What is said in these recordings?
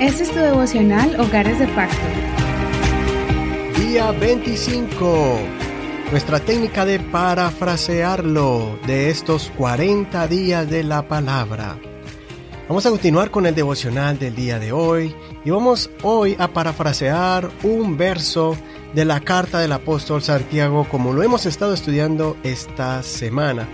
Este es tu devocional Hogares de Pacto. Día 25. Nuestra técnica de parafrasearlo de estos 40 días de la palabra. Vamos a continuar con el devocional del día de hoy y vamos hoy a parafrasear un verso de la carta del apóstol Santiago como lo hemos estado estudiando esta semana.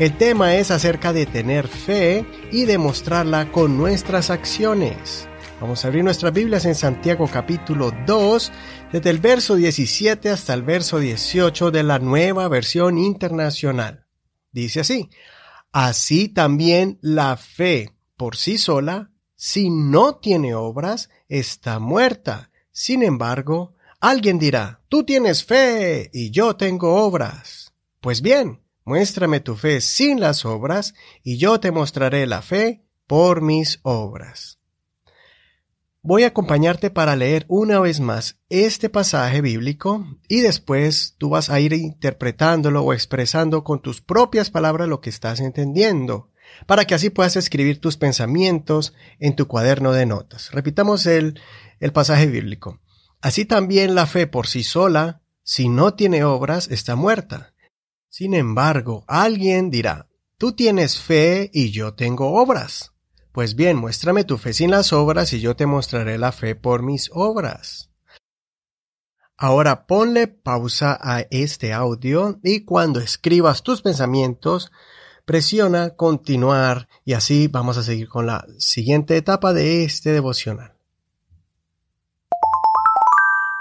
El tema es acerca de tener fe y demostrarla con nuestras acciones. Vamos a abrir nuestras Biblias en Santiago capítulo 2, desde el verso 17 hasta el verso 18 de la nueva versión internacional. Dice así, así también la fe por sí sola, si no tiene obras, está muerta. Sin embargo, alguien dirá, tú tienes fe y yo tengo obras. Pues bien, Muéstrame tu fe sin las obras, y yo te mostraré la fe por mis obras. Voy a acompañarte para leer una vez más este pasaje bíblico y después tú vas a ir interpretándolo o expresando con tus propias palabras lo que estás entendiendo, para que así puedas escribir tus pensamientos en tu cuaderno de notas. Repitamos el, el pasaje bíblico. Así también la fe por sí sola, si no tiene obras, está muerta. Sin embargo, alguien dirá, tú tienes fe y yo tengo obras. Pues bien, muéstrame tu fe sin las obras y yo te mostraré la fe por mis obras. Ahora ponle pausa a este audio y cuando escribas tus pensamientos, presiona continuar y así vamos a seguir con la siguiente etapa de este devocional.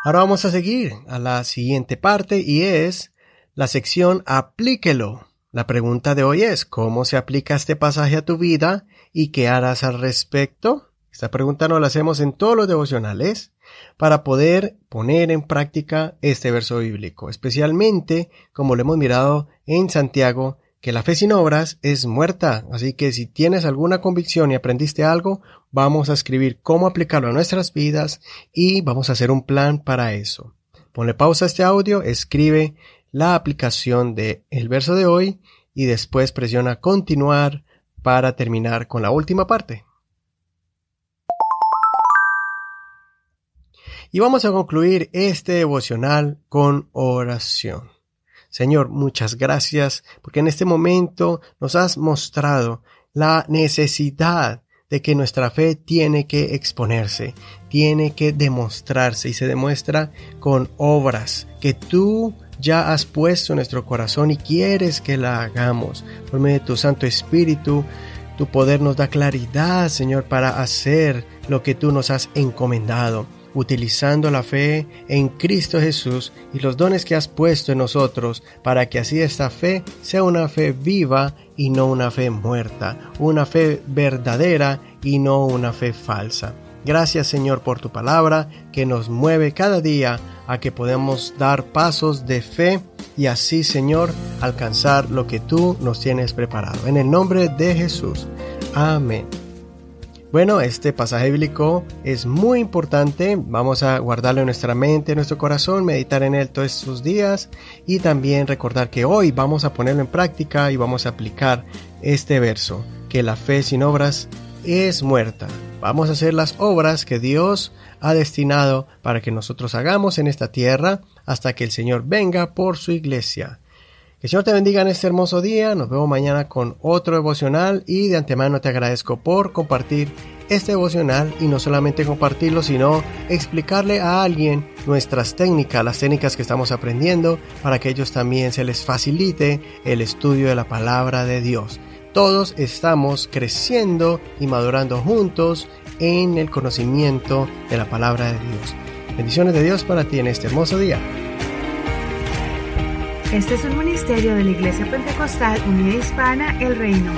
Ahora vamos a seguir a la siguiente parte y es la sección Aplíquelo. La pregunta de hoy es, ¿cómo se aplica este pasaje a tu vida y qué harás al respecto? Esta pregunta nos la hacemos en todos los devocionales para poder poner en práctica este verso bíblico, especialmente como lo hemos mirado en Santiago, que la fe sin obras es muerta. Así que si tienes alguna convicción y aprendiste algo, vamos a escribir cómo aplicarlo a nuestras vidas y vamos a hacer un plan para eso. Ponle pausa a este audio, escribe la aplicación de el verso de hoy y después presiona continuar para terminar con la última parte. Y vamos a concluir este devocional con oración. Señor, muchas gracias porque en este momento nos has mostrado la necesidad de que nuestra fe tiene que exponerse, tiene que demostrarse y se demuestra con obras que tú ya has puesto en nuestro corazón y quieres que la hagamos. Por medio de tu Santo Espíritu, tu poder nos da claridad, Señor, para hacer lo que tú nos has encomendado, utilizando la fe en Cristo Jesús y los dones que has puesto en nosotros, para que así esta fe sea una fe viva y no una fe muerta, una fe verdadera y no una fe falsa. Gracias Señor por tu palabra que nos mueve cada día a que podamos dar pasos de fe y así Señor alcanzar lo que tú nos tienes preparado. En el nombre de Jesús. Amén. Bueno, este pasaje bíblico es muy importante. Vamos a guardarlo en nuestra mente, en nuestro corazón, meditar en él todos estos días y también recordar que hoy vamos a ponerlo en práctica y vamos a aplicar este verso, que la fe sin obras es muerta. Vamos a hacer las obras que Dios ha destinado para que nosotros hagamos en esta tierra hasta que el Señor venga por su iglesia. Que Señor te bendiga en este hermoso día. Nos vemos mañana con otro devocional y de antemano te agradezco por compartir este devocional y no solamente compartirlo, sino explicarle a alguien nuestras técnicas, las técnicas que estamos aprendiendo para que ellos también se les facilite el estudio de la palabra de Dios. Todos estamos creciendo y madurando juntos en el conocimiento de la palabra de Dios. Bendiciones de Dios para ti en este hermoso día. Este es un ministerio de la Iglesia Pentecostal Unida Hispana El Reino.